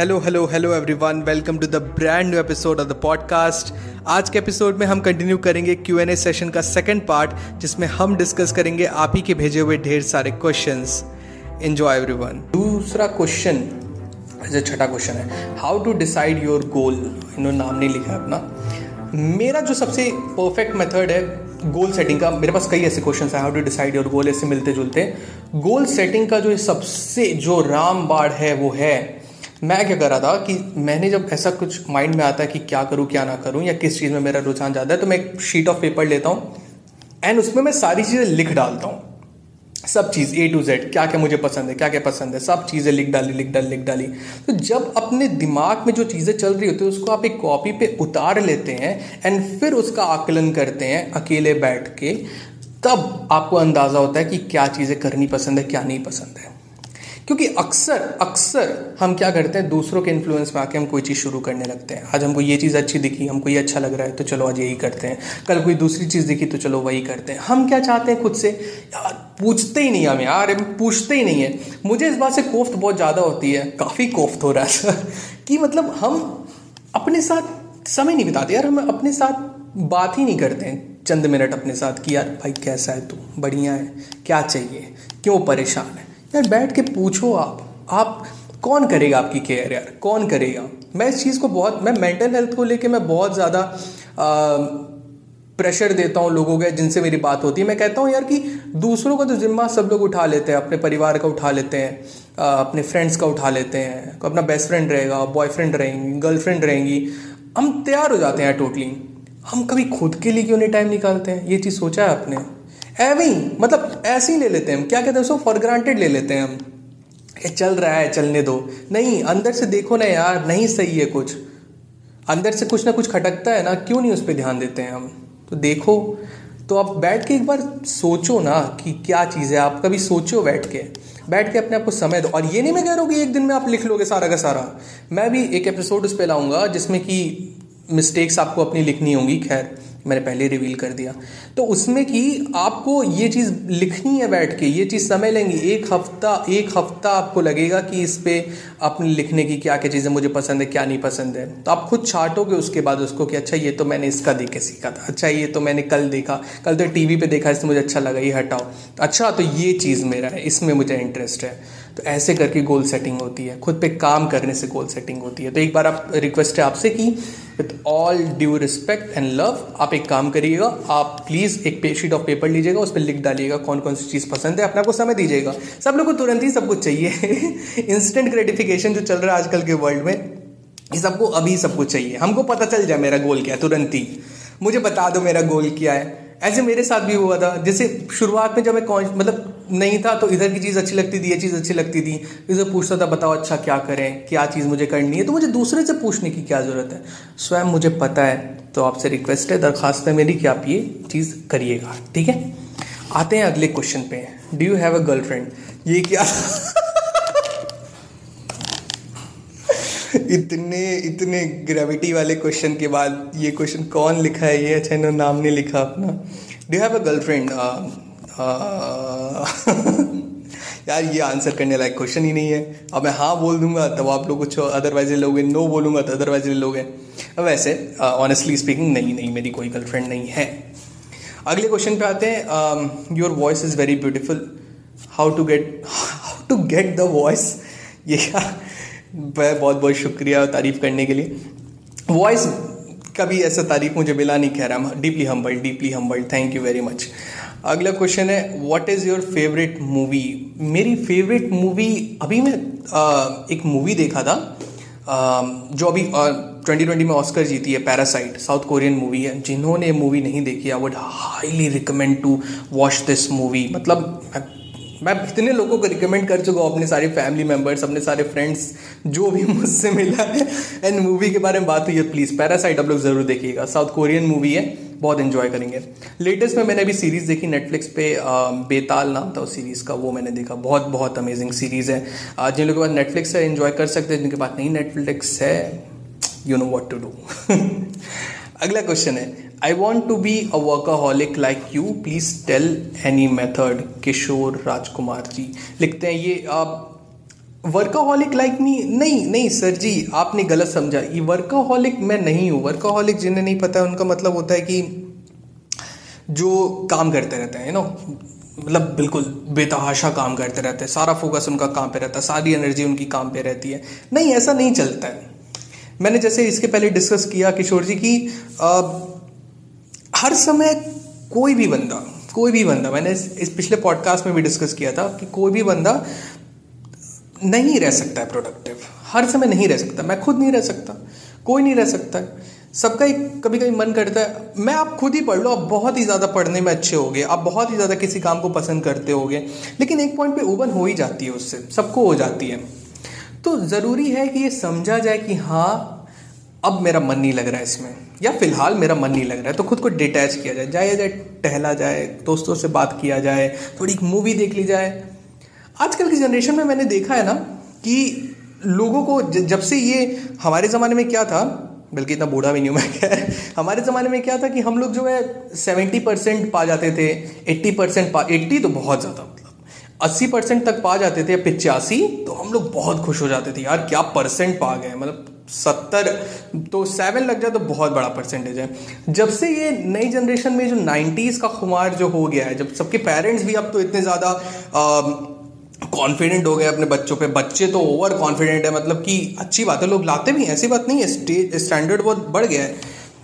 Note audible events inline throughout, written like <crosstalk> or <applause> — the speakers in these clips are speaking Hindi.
hello hello hello everyone welcome to the brand new episode of the podcast आज के एपिसोड में हम कंटिन्यू करेंगे क्यू एन ए सेशन का सेकंड पार्ट जिसमें हम डिस्कस करेंगे आप ही के भेजे हुए ढेर सारे क्वेश्चंस एंजॉय एवरीवन दूसरा क्वेश्चन जो छठा क्वेश्चन है. How to decide your goal इन्होंने नाम नहीं लिखा अपना. मेरा जो सबसे परफेक्ट मेथड है गोल सेटिंग का, मेरे पास कई ऐसे क्वेश्चन है. How to decide your goal ऐसे मिलते जुलते गोल सेटिंग का जो सबसे, जो राम बाढ़ है, वो है मैं क्या कर रहा था कि मैंने जब ऐसा कुछ माइंड में आता है कि क्या करूँ, क्या ना करूँ, या किस चीज़ में मेरा रुझान ज़्यादा है तो मैं एक शीट ऑफ़ पेपर लेता हूँ एंड उसमें मैं सारी चीज़ें लिख डालता हूँ। सब चीज़ ए टू जेड क्या क्या मुझे पसंद है, क्या क्या पसंद है, सब चीज़ें लिख डाली लिख डाली लिख डाली। तो जब अपने दिमाग में जो चीज़ें चल रही होती है, उसको आप एक कॉपी पे उतार लेते हैं एंड फिर उसका आकलन करते हैं, अकेले बैठ के, तब आपको अंदाज़ा होता है कि क्या चीज़ें करनी पसंद है, क्या नहीं पसंद है। क्योंकि अक्सर अक्सर हम क्या करते हैं, दूसरों के इन्फ्लुएंस में आके हम कोई चीज़ शुरू करने लगते हैं। आज हमको ये चीज़ अच्छी दिखी, हमको ये अच्छा लग रहा है तो चलो आज यही करते हैं। कल कोई दूसरी चीज़ दिखी तो चलो वही करते हैं। हम क्या चाहते हैं खुद से? यार, पूछते ही नहीं हमें। यार पूछते ही नहीं है। मुझे इस बात से कोफ्त बहुत ज़्यादा होती है। काफ़ी कोफ्त हो रहा है, सर। कि मतलब हम अपने साथ समय नहीं बिताते। यार, हम अपने साथ बात ही नहीं करते हैं। चंद मिनट अपने साथ कि, यार, भाई, कैसा है तू? बढ़िया है। क्या चाहिए? क्यों परेशान है? यार बैठ के पूछो आप। आप, कौन करेगा आपकी केयर यार? कौन करेगा? मैं इस चीज़ को बहुत, मैं मेंटल हेल्थ को लेके मैं बहुत ज़्यादा प्रेशर देता हूँ लोगों के जिनसे मेरी बात होती है। मैं कहता हूँ यार कि दूसरों का तो जिम्मा सब लोग उठा लेते हैं, अपने परिवार का उठा लेते हैं अपने फ्रेंड्स का उठा लेते हैं। अपना बेस्ट फ्रेंड रहेगा बॉयफ्रेंड रहेंगी गर्लफ्रेंड रहेंगी। हम तैयार हो जाते हैं टोटली हम कभी खुद के लिए क्यों नहीं टाइम निकालते हैं? ये चीज़ सोचा है आपने? एवी मतलब ऐसे ही ले लेते हैं हम। क्या कहते हैं उसको? फॉर ग्रांटेड ले लेते हैं हम। ये चल रहा है, चलने दो। नहीं, अंदर से देखो ना यार, नहीं सही है कुछ। अंदर से कुछ ना कुछ खटकता है ना, क्यों नहीं उस पर ध्यान देते हैं हम? तो देखो। तो आप बैठ के एक बार सोचो ना कि क्या चीज़ है। आप कभी सोचो बैठ के। बैठ के अपने आप को समय दो। और ये नहीं मैं कह रहा हूँ कि एक दिन में आप लिख लोगे सारा का सारा। मैं भी एक एपिसोड उस पर लाऊँगा जिसमें कि मिस्टेक्स आपको अपनी लिखनी होंगी, खैर। मैंने पहले रिवील कर दिया। तो उसमें कि आपको ये चीज़ लिखनी है बैठ के, ये चीज़ समय लेंगी, एक हफ़्ता एक हफ़्ता आपको लगेगा कि इस पर अपने लिखने की क्या क्या चीज़ें मुझे पसंद है, क्या नहीं पसंद है। तो आप खुद छाटोगे उसके बाद उसको कि अच्छा ये तो मैंने इसका देख के सीखा था अच्छा ये तो मैंने कल देखा, कल तो टीवी पे देखा, इससे मुझे अच्छा लगा, ये हटाओ। अच्छा तो ये चीज़ मेरा है, इसमें मुझे इंटरेस्ट है। तो ऐसे करके गोल सेटिंग होती है, खुद पे काम करने से गोल सेटिंग होती है। तो एक बार आप रिक्वेस्ट है आपसे कि with all due respect and love आप एक काम करिएगा, आप प्लीज़ एक शीट ऑफ़ पेपर लीजिएगा, उस पर लिख डालिएगा कौन कौन सी चीज़ पसंद है, अपने को समय दीजिएगा। सब लोग को तुरंत ही सब कुछ चाहिए। <laughs> इंस्टेंट ग्रेटिफिकेशन जो चल रहा है आजकल के वर्ल्ड में, ये सबको अभी सब कुछ चाहिए। हमको पता चल जाए मेरा गोल क्या है, तुरंत ही। मुझे बता दो मेरा गोल क्या है। ऐसे मेरे साथ भी हुआ था। जैसे शुरुआत में जब मैं मतलब नहीं था तो इधर की चीज़ अच्छी लगती थी, ये चीज़ अच्छी लगती थी। इधर पूछता था, बताओ अच्छा क्या करें? क्या चीज़ मुझे करनी है? तो मुझे दूसरे से पूछने की क्या ज़रूरत है? स्वयं मुझे पता है तो आपसे रिक्वेस्ट है, दरखास्त है मेरी कि आप ये चीज़ करिएगा। ठीक है? आते हैं अगले क्वेश्चन पे। Do you have a girlfriend ये क्या? <laughs> इतने इतने ग्रेविटी वाले क्वेश्चन के बाद ये क्वेश्चन कौन लिखा है? ये अच्छा इन्होंने नाम नहीं लिखा अपना। डू हैव अ गर्लफ्रेंड <laughs> यार ये आंसर करने लायक क्वेश्चन ही नहीं है। अब मैं हाँ बोल दूँगा तब आप लोग कुछ अदरवाइज़ ले लोगे नो बोलूँगा तो अदरवाइज़ ले लोगे। अब वैसे ऑनेस्टली uh, स्पीकिंग नहीं नहीं मेरी कोई गर्लफ्रेंड नहीं है। अगले क्वेश्चन पे आते हैं your voice is very beautiful how to get how to get the voice ये बहुत बहुत शुक्रिया तारीफ़ करने के लिए। वॉइस कभी ऐसा तारीफ़ मुझे मिला नहीं कह रहा deeply humble deeply humble thank you very much अगला क्वेश्चन है what is your favourite movie मेरी फेवरेट मूवी अभी मैं आ, एक मूवी देखा था आ, जो अभी ट्वेंटी ट्वेंटी में ऑस्कर जीती है पैरासाइट साउथ कोरियन मूवी है। जिन्होंने मूवी नहीं देखी I would highly recommend to watch this movie मतलब मैं इतने लोगों को रिकमेंड कर चुका हूँ अपने सारे फैमिली मेंबर्स अपने सारे फ्रेंड्स जो भी मुझसे मिला है। एंड मूवी के बारे में बात हुई है प्लीज़ पैरासाइट आप लोग ज़रूर देखिएगा। साउथ कोरियन मूवी है। बहुत इन्जॉय करेंगे। लेटेस्ट में मैंने अभी सीरीज़ देखी नेटफ्लिक्स पे आ, बेताल नाम था उस सीरीज़ का वो मैंने देखा। बहुत बहुत अमेजिंग सीरीज़ है। जिन लोगों के पास नेटफ्लिक्स है इन्जॉय कर सकते हैं जिनके पास नहीं नेटफ्लिक्स है you know what to do अगला क्वेश्चन है I want to be a workaholic like you please tell any method Kishore Rajkumar ji. लिखते हैं ये आप वर्काहॉलिक लाइक मी नहीं नहीं सर जी आपने गलत समझा। ये वर्काहॉलिक मैं नहीं हूँ। वर्काहॉलिक जिन्हें नहीं पता है उनका मतलब होता है कि जो काम करते रहते हैं नो मतलब बिल्कुल बेतहाशा काम करते रहते हैं। सारा फोकस उनका काम पे रहता है सारी एनर्जी उनकी काम पे रहती है। नहीं ऐसा नहीं चलता है। मैंने जैसे इसके पहले डिस्कस किया किशोर जी की आ, हर समय कोई भी बंदा कोई भी बंदा मैंने इस पिछले पॉडकास्ट में भी डिस्कस किया था कि कोई भी बंदा नहीं रह सकता है प्रोडक्टिव हर समय नहीं रह सकता। मैं खुद नहीं रह सकता। कोई नहीं रह सकता। सबका एक कभी कभी मन करता है, मैं आप खुद ही पढ़ लो, आप बहुत ही ज़्यादा पढ़ने में अच्छे होगे, आप बहुत ही ज़्यादा किसी काम को पसंद करते होगे। लेकिन एक पॉइंट पे उबन हो ही जाती है उससे, सबको हो जाती है। तो ज़रूरी है कि ये समझा जाए कि हाँ अब मेरा मन नहीं लग रहा है इसमें, या फ़िलहाल मेरा मन नहीं लग रहा है तो खुद को डिटैच किया जाए। जाए जाए, टहला जाए, दोस्तों से बात किया जाए, थोड़ी मूवी देख ली जाए आजकल की जनरेशन में मैंने देखा है ना कि लोगों को जब से ये हमारे ज़माने में क्या था, बल्कि इतना बूढ़ा भी नहीं हूँ मैं हमारे ज़माने में क्या था कि हम लोग जो है सेवेंटी परसेंट पा जाते थे एट्टी परसेंट पा एट्टी तो बहुत ज़्यादा मतलब अस्सी परसेंट तक पा जाते थे, पिचासी तो हम लोग बहुत खुश हो जाते थे, यार क्या परसेंट पा गए मतलब सत्तर तो सेवन लग जाए तो बहुत बड़ा परसेंटेज है। जब से ये नई जनरेशन में जो नाइन्टीज़ का खुमार जो हो गया है, जब सबके पेरेंट्स भी अब तो इतने ज़्यादा कॉन्फिडेंट हो गए अपने बच्चों पे। बच्चे तो ओवर कॉन्फिडेंट है मतलब कि अच्छी बात है, लोग लाते भी हैं, ऐसी बात नहीं है स्टेज स्टैंडर्ड बहुत बढ़ गया है।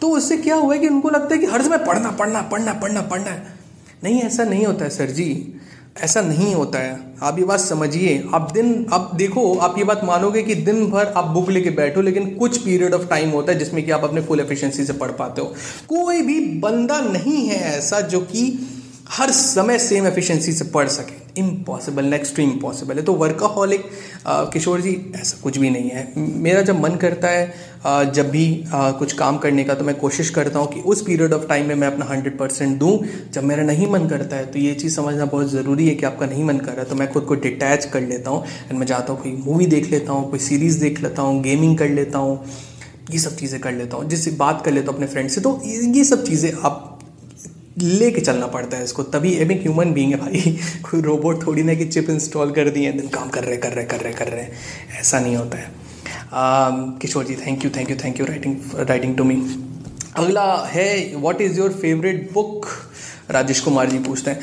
तो उससे क्या हुआ है कि उनको लगता है कि हर समय पढ़ना पढ़ना पढ़ना पढ़ना पढ़ना नहीं, ऐसा नहीं होता है, सर जी। ऐसा नहीं होता है। आप ये बात समझिए। आप दिन, आप देखो, आप ये बात मानोगे कि दिन भर आप बुक लेके बैठो, लेकिन कुछ पीरियड ऑफ़ टाइम होता है जिसमें कि आप अपने फुल एफिशिएंसी से पढ़ पाते हो। कोई भी बंदा नहीं है ऐसा जो कि हर समय सेम एफिशिएंसी से पढ़ सके। इम्पॉसिबल नेक्स्ट टू इम्पॉसिबल है। तो वर्काहॉलिक किशोर जी ऐसा कुछ भी नहीं है। मेरा जब मन करता है आ, जब भी आ, कुछ काम करने का तो मैं कोशिश करता हूँ कि उस पीरियड ऑफ़ टाइम में मैं अपना हंड्रेड परसेंट दूँ। जब मेरा नहीं मन करता है तो ये चीज़ समझना बहुत ज़रूरी है कि आपका नहीं मन कर रहा है तो मैं खुद को डिटैच कर लेता हूँ एंड मैं जाता हूँ कोई मूवी देख लेता हूँ कोई सीरीज़ देख लेता हूँ गेमिंग कर लेता हूँ ये सब चीज़ें कर लेता हूँ। जिससे बात कर लेता हूँ अपने फ्रेंड से तो ये सब चीज़ें आप लेके चलना पड़ता है इसको। तभी एम एक ह्यूमन बींग है भाई। <laughs> कोई रोबोट थोड़ी ना कि चिप इंस्टॉल कर दिए दिन काम कर रहे कर रहे कर रहे कर रहे। ऐसा नहीं होता है। Kishore ji thank you thank you thank you writing writing to me अगला है what is your favourite book Rajesh Kumar ji पूछते हैं।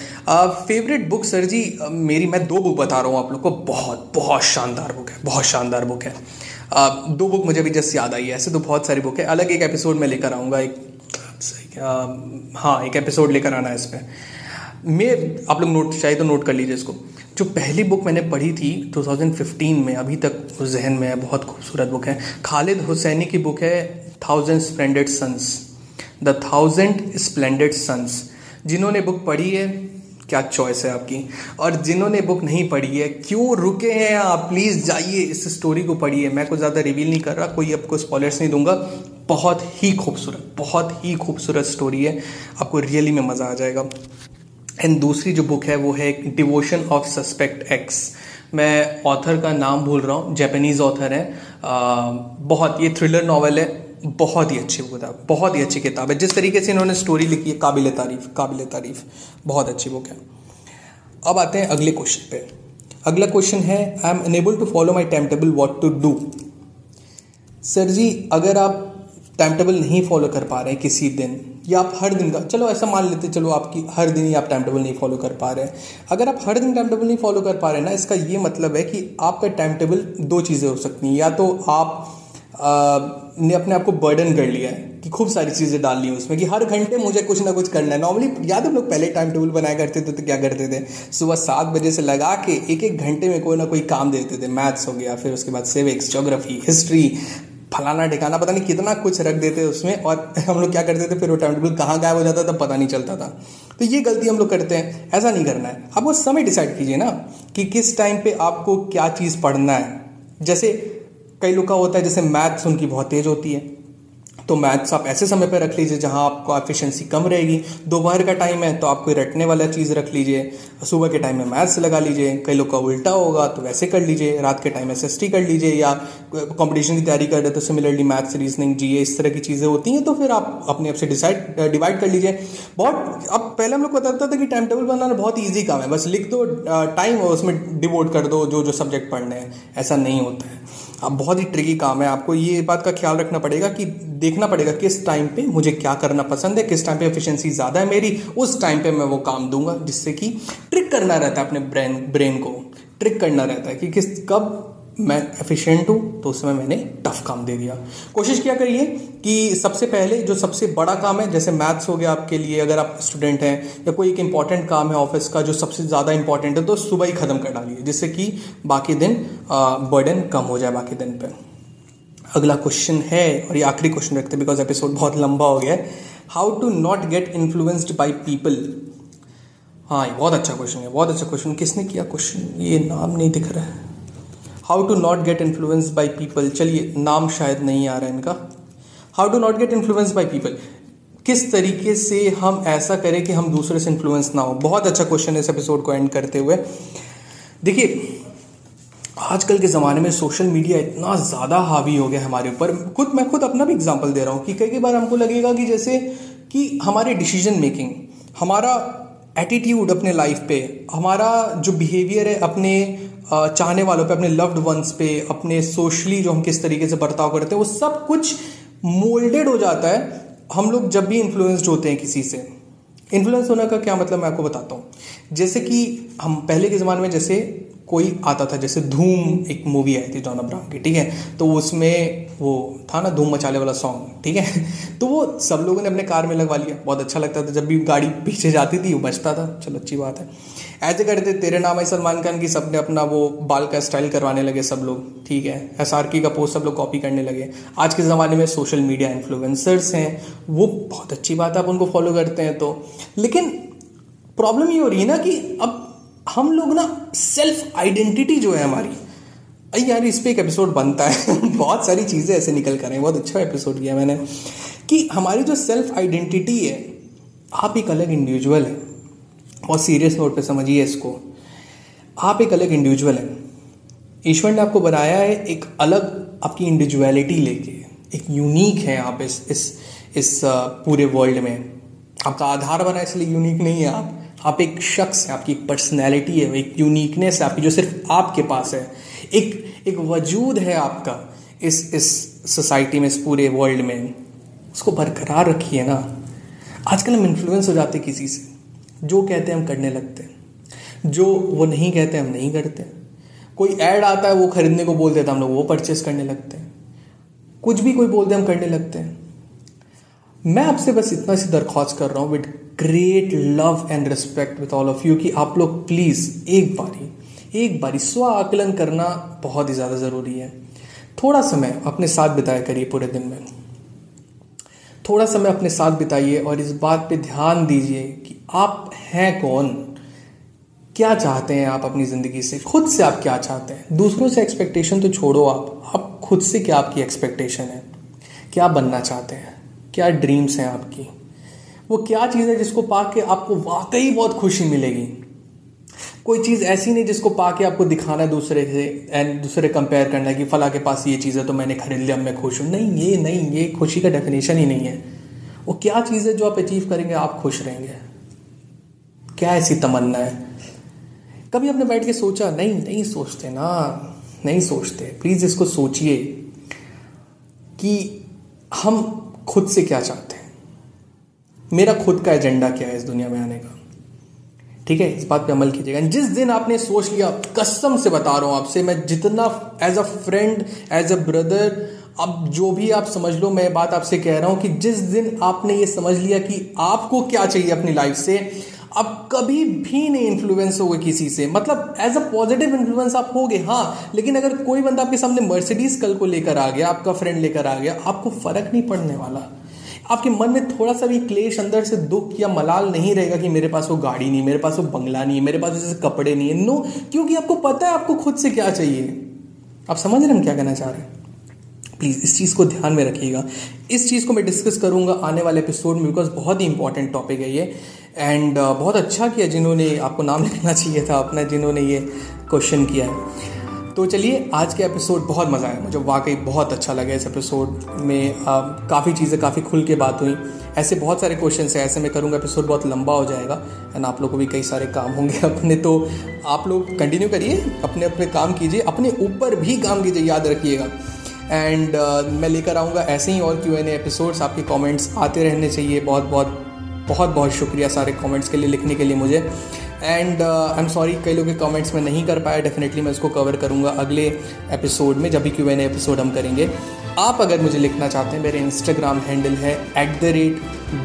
फेवरेट बुक सर जी मेरी मैं दो बुक बता रहा हूँ आप लोग को। बहुत बहुत शानदार बुक है बहुत शानदार बुक है। Uh, दो बुक मुझे अभी जस्ट याद आई है। ऐसे तो बहुत सारी बुक है। अलग एक एपिसोड में लेकर आऊँगा एक हाँ एक एपिसोड लेकर आना है इस पर मैं, आप लोग नोट चाहिए तो नोट कर लीजिए इसको। जो पहली बुक मैंने पढ़ी थी 2015 में, अभी तक उस जहन में है, बहुत खूबसूरत बुक है। खालिद हुसैनी की बुक है thousand splendid suns the thousand splendid suns जिन्होंने बुक पढ़ी है क्या चॉइस है आपकी? और जिन्होंने बुक नहीं पढ़ी है क्यों रुके हैं आप? प्लीज़ जाइए इस स्टोरी को पढ़िए। मैं कुछ ज़्यादा रिवील नहीं कर रहा कोई आपको स्पॉयलर्स नहीं दूँगा। बहुत ही खूबसूरत बहुत ही खूबसूरत स्टोरी है। आपको रियली में मज़ा आ जाएगा। एंड दूसरी जो बुक है वो है डिवोशन ऑफ़ सस्पेक्ट एक्स मैं ऑथर का नाम भूल रहा हूँ जैपनीज़ ऑथर है। आ, बहुत ये थ्रिलर नॉवल है। बहुत ही अच्छी बुक किताब, बहुत ही अच्छी किताब है। जिस तरीके से इन्होंने स्टोरी लिखी है, काबिल तारीफ़ काबिल तारीफ़, बहुत अच्छी बुक है। अब आते हैं अगले क्वेश्चन पे। अगला क्वेश्चन है I am unable to follow my time table what to do sir ji, अगर आप टाइम टेबल नहीं फॉलो कर पा रहे हैं किसी दिन, या आप हर दिन का, चलो ऐसा मान लेते, चलो आपकी हर दिन ही आप टाइम टेबल नहीं फॉलो कर पा रहे हैं। अगर आप हर दिन टाइम टेबल नहीं फॉलो कर पा रहे हैं ना, इसका ये मतलब है कि आपका टाइम टेबल दो चीज़ें हो सकती हैं। या तो आप ने अपने आप को बर्डन कर लिया है कि खूब सारी चीज़ें डाल ली उसमें कि हर घंटे मुझे कुछ ना कुछ करना है। नॉर्मली याद हम लोग पहले टाइम टेबल बनाया करते थे तो क्या करते थे? सुबह सात बजे से लगा के एक एक घंटे में कोई ना कोई काम देते थे। मैथ्स हो गया, फिर उसके बाद सिविक्स जोग्राफी हिस्ट्री फलाना ठिकाना, पता नहीं कितना कुछ रख देते उसमें। और <laughs> हम लोग क्या करते थे, फिर वो टाइम टेबल कहाँ गायब हो जाता था, पता नहीं चलता था। तो ये गलती हम लोग करते हैं। ऐसा नहीं करना है। आप वो समय डिसाइड कीजिए ना कि किस टाइम पे आपको क्या चीज़ पढ़ना है। जैसे कई लोग का होता है, जैसे मैथ्स उनकी बहुत तेज होती है। तो मैथ्स आप ऐसे समय पर रख लीजिए जहाँ आपको एफिशिएंसी कम रहेगी। दोपहर का टाइम है तो आप कोई रटने वाला चीज़ रख लीजिए। सुबह के टाइम में मैथ्स लगा लीजिए। कई लोग का उल्टा होगा तो वैसे कर लीजिए। रात के टाइम एस कर लीजिए या कंपटीशन की तैयारी कर रहे तो सिमिलरली मैथ्स रीजनिंग जी इस तरह की चीज़ें होती हैं तो फिर आप अपने आप से डिसाइड डिवाइड कर लीजिए। बहुत, अब पहले हम लोग बताता था कि टाइम टेबल बनाना बहुत ईजी काम है। बस लिख दो टाइम और उसमें डिवोट कर दो जो जो सब्जेक्ट पढ़ने हैं। ऐसा नहीं होता है। बहुत ही ट्रिकी काम है आपको। ये बात का ख्याल रखना पड़ेगा कि देखना पड़ेगा किस टाइम पे मुझे क्या करना पसंद है, किस टाइम पे एफिशिएंसी ज़्यादा है मेरी, उस टाइम पे मैं वो काम दूँगा, जिससे कि ट्रिक करना रहता है अपने ब्रेन ब्रेन को। ट्रिक करना रहता है कि किस, कब मैं एफिशिएंट हूँ तो उस समय मैंने टफ काम दे दिया। कोशिश किया करिए कि सबसे पहले जो सबसे बड़ा काम है, जैसे मैथ्स हो गया आपके लिए, अगर आप स्टूडेंट हैं, या कोई एक इंपॉर्टेंट काम है ऑफ़िस का जो सबसे ज़्यादा इंपॉर्टेंट है तो सुबह ही ख़त्म कर डालिए, जिससे कि बाकी दिन बर्डन कम हो जाए बाकी दिन पर अगला क्वेश्चन है, और ये आखिरी क्वेश्चन रखते हैं बिकॉज़ एपिसोड बहुत लंबा हो गया है। How to not get influenced by people हाँ ये बहुत अच्छा क्वेश्चन है, बहुत अच्छा क्वेश्चन किसने किया क्वेश्चन ये नाम नहीं दिख रहा है। How to not get influence by people चलिए, नाम शायद नहीं आ रहा है इनका। How to not get influence by people किस तरीके से हम ऐसा करें कि हम दूसरे से इन्फ्लुएंस ना हो? बहुत अच्छा क्वेश्चन है इस एपिसोड को एंड करते हुए। देखिए, आजकल के ज़माने में सोशल मीडिया इतना ज़्यादा हावी हो गया हमारे ऊपर। खुद, मैं खुद अपना भी एग्जांपल दे रहा हूँ कि कई कई बार हमको लगेगा कि जैसे कि हमारे डिसीज़न मेकिंग हमारा एटीट्यूड अपने लाइफ पे, हमारा जो बिहेवियर है अपने चाहने वालों पे, अपने लव्ड वंस पे, अपने सोशली जो हम किस तरीके से बर्ताव करते हैं, वो सब कुछ मोल्डेड हो जाता है। हम लोग जब भी इन्फ्लुएंस्ड होते हैं किसी से इन्फ्लुएंस होने का क्या मतलब मैं आपको बताता हूँ। जैसे कि हम पहले के ज़माने में जैसे कोई आता था, जैसे धूम एक मूवी आई थी जॉन अब्राहम की, ठीक है? तो उसमें वो था ना धूम मचाले वाला सॉन्ग ठीक है? <laughs> तो वो सब लोगों ने अपने कार में लगवा लिया। बहुत अच्छा लगता था। जब भी गाड़ी पीछे जाती थी, वो बचता था। चलो, अच्छी बात है। ऐसे करते तेरे नाम है सलमान खान की सबने अपना वो बाल का स्टाइल करवाने लगे सब लोग, ठीक है? एस आर की पोस्ट सब लोग कॉपी करने लगे। आज के ज़माने में सोशल मीडिया इन्फ्लुएंसर्स हैं। वो बहुत अच्छी बात है, आप उनको फॉलो करते हैं तो। लेकिन प्रॉब्लम ये हो रही है ना कि अब हम लोग ना सेल्फ आइडेंटिटी जो है हमारी यार, इस पर एक एपिसोड बनता है। <laughs> बहुत सारी चीज़ें ऐसे निकल कर रहे हैं बहुत अच्छा एपिसोड किया मैंने। कि हमारी जो सेल्फ आइडेंटिटी है, आप एक अलग इंडिविजुअल है। बहुत सीरियस नोट पे समझिए इसको। आप एक अलग इंडिविजुअल हैं। ईश्वर ने आपको बनाया है एक अलग आपकी इंडिविजुअलिटी लेके। एक यूनिक है आप इस इस इस पूरे वर्ल्ड में। आपका आधार बना, इसलिए यूनिक नहीं है आप। आप एक शख्स हैं, आपकी एक पर्सनैलिटी है, एक यूनिकनेस है, आपकी जो सिर्फ़ आपके पास है, एक एक वजूद है आपका इस इस सोसाइटी में, इस पूरे वर्ल्ड में। उसको बरकरार रखिए ना। आजकल हम इन्फ्लुएंस हो जाते किसी से। जो कहते हैं हम करने लगते हैं। जो वो नहीं कहते हम नहीं करते। कोई ऐड आता है, वो खरीदने को बोल देता हम लोग वो परचेस करने लगते हैं। कुछ भी कोई बोलते हम करने लगते हैं। मैं आपसे बस इतना सी दरख्वास्त कर रहा हूँ with great love and respect with all of you कि आप लोग प्लीज़ एक बारी एक बारी स्व आकलन करना बहुत ही ज़्यादा ज़रूरी है। थोड़ा समय अपने साथ बिताया करिए पूरे दिन में। थोड़ा समय अपने साथ बिताइए और इस बात पे ध्यान दीजिए कि आप हैं कौन? क्या चाहते हैं आप अपनी ज़िंदगी से? खुद से आप क्या चाहते हैं? दूसरों से एक्सपेक्टेशन तो छोड़ो आप। आप खुद से क्या आपकी एक्सपेक्टेशन है? क्या बनना चाहते हैं? क्या ड्रीम्स हैं आपकी? वो क्या चीज़ है जिसको पा के आपको वाकई बहुत खुशी मिलेगी? कोई चीज़ ऐसी नहीं जिसको पाके आपको दिखाना है दूसरे से एंड दूसरे कंपेयर करना है कि फला के पास ये चीज़ है तो मैंने खरीद लिया मैं खुश हूँ। नहीं, ये नहीं, ये खुशी का डेफिनेशन ही नहीं है। वो क्या चीज़ है जो आप अचीव करेंगे, आप खुश रहेंगे। क्या ऐसी तमन्ना है? कभी आपने बैठ के सोचा, नहीं नहीं सोचते ना, नहीं सोचते। प्लीज़ इसको सोचिए कि हम खुद से क्या चाहते हैं? मेरा खुद का एजेंडा क्या है इस दुनिया में आने का? ठीक है, इस बात पे अमल कीजिएगा। जिस दिन आपने सोच लिया, कसम से बता रहा हूँ आपसे, मैं जितना as a friend as a brother अब जो भी आप समझ लो, मैं बात आपसे कह रहा हूँ कि जिस दिन आपने ये समझ लिया कि आपको क्या चाहिए अपनी लाइफ से आप कभी भी नहीं इन्फ्लुएंस हो गए किसी से। मतलब एज अ पॉजिटिव इन्फ्लुएंस आप हो गए हाँ लेकिन अगर कोई बंदा आपके सामने मर्सिडीज कल को लेकर आ गया, आपका फ्रेंड लेकर आ गया, आपको फ़र्क नहीं पड़ने वाला। आपके मन में थोड़ा सा भी क्लेश अंदर से दुख या मलाल नहीं रहेगा कि मेरे पास वो गाड़ी नहीं मेरे पास वो बंगला नहीं है मेरे पास जैसे कपड़े नहीं है। नो क्योंकि आपको पता है आपको खुद से क्या चाहिए। आप समझ रहे हम क्या कहना चाह रहे हैं? प्लीज़ इस चीज़ को ध्यान में रखिएगा। इस चीज़ को मैं डिस्कस करूँगा आने वाले एपिसोड में बिकॉज़ बहुत ही इंपॉर्टेंट टॉपिक है ये। एंड uh, बहुत अच्छा किया जिन्होंने आपको नाम <laughs> लिखना चाहिए था अपना जिन्होंने ये क्वेश्चन किया है। तो चलिए आज के एपिसोड बहुत मज़ा आया। मुझे वाकई बहुत अच्छा लगा इस एपिसोड में। काफ़ी चीज़ें काफ़ी खुल के बात हुई। ऐसे बहुत सारे क्वेश्चन हैं ऐसे मैं करूँगा एपिसोड बहुत लंबा हो जाएगा। एंड आप लोग को भी कई सारे काम होंगे <laughs> अपने। तो आप लोग कंटिन्यू करिए अपने अपने काम कीजिए अपने ऊपर भी काम कीजिए याद रखिएगा। एंड uh, मैं लेकर आऊँगा ऐसे ही और क्यू एन एपिसोड्स आपके कमेंट्स आते रहने चाहिए। बहुत बहुत बहुत बहुत शुक्रिया सारे कमेंट्स के लिए लिखने के लिए मुझे। एंड आई एम सॉरी कई लोग के कमेंट्स में नहीं कर पाया. डेफिनेटली मैं उसको कवर करूँगा अगले एपिसोड में, जब भी क्यू एन एपिसोड हम करेंगे. आप अगर मुझे लिखना चाहते हैं, मेरे इंस्टाग्राम हैंडल है एट द रेट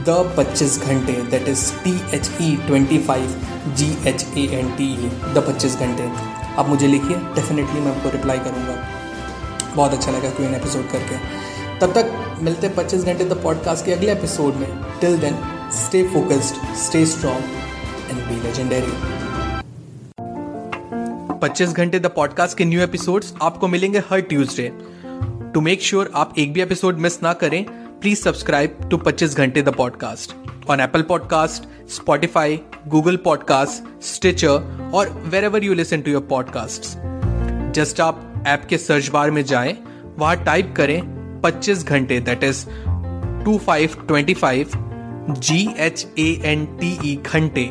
द पच्चीस घंटे. That is T H E twenty five G H A N T E the पच्चीस घंटे. आप मुझे लिखिए डेफिनेटली मैं आपको रिप्लाई करूँगा. बहुत अच्छा लगा क्यू एन एपिसोड करके. तब तक मिलते हैं पच्चीस घंटे द पॉडकास्ट के अगले एपिसोड में. Till then stay focused stay strong and be legendary 25 घंटे द पॉडकास्ट के न्यू एपिसोड्स आपको मिलेंगे हर ट्यूसडे टू मेक श्योर आप एक भी एपिसोड मिस ना करें प्लीज़ सब्सक्राइब टू 25 घंटे the podcast on Apple podcast Spotify Google podcast Stitcher और wherever you listen to your podcast just आप ऐप के सर्च बार में जाएँ, वहाँ टाइप करें 25 घंटे that is two five twenty five G H A N T E घंटे.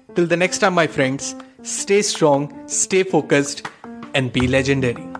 Till the next time, my friends, stay strong, stay focused, and be legendary.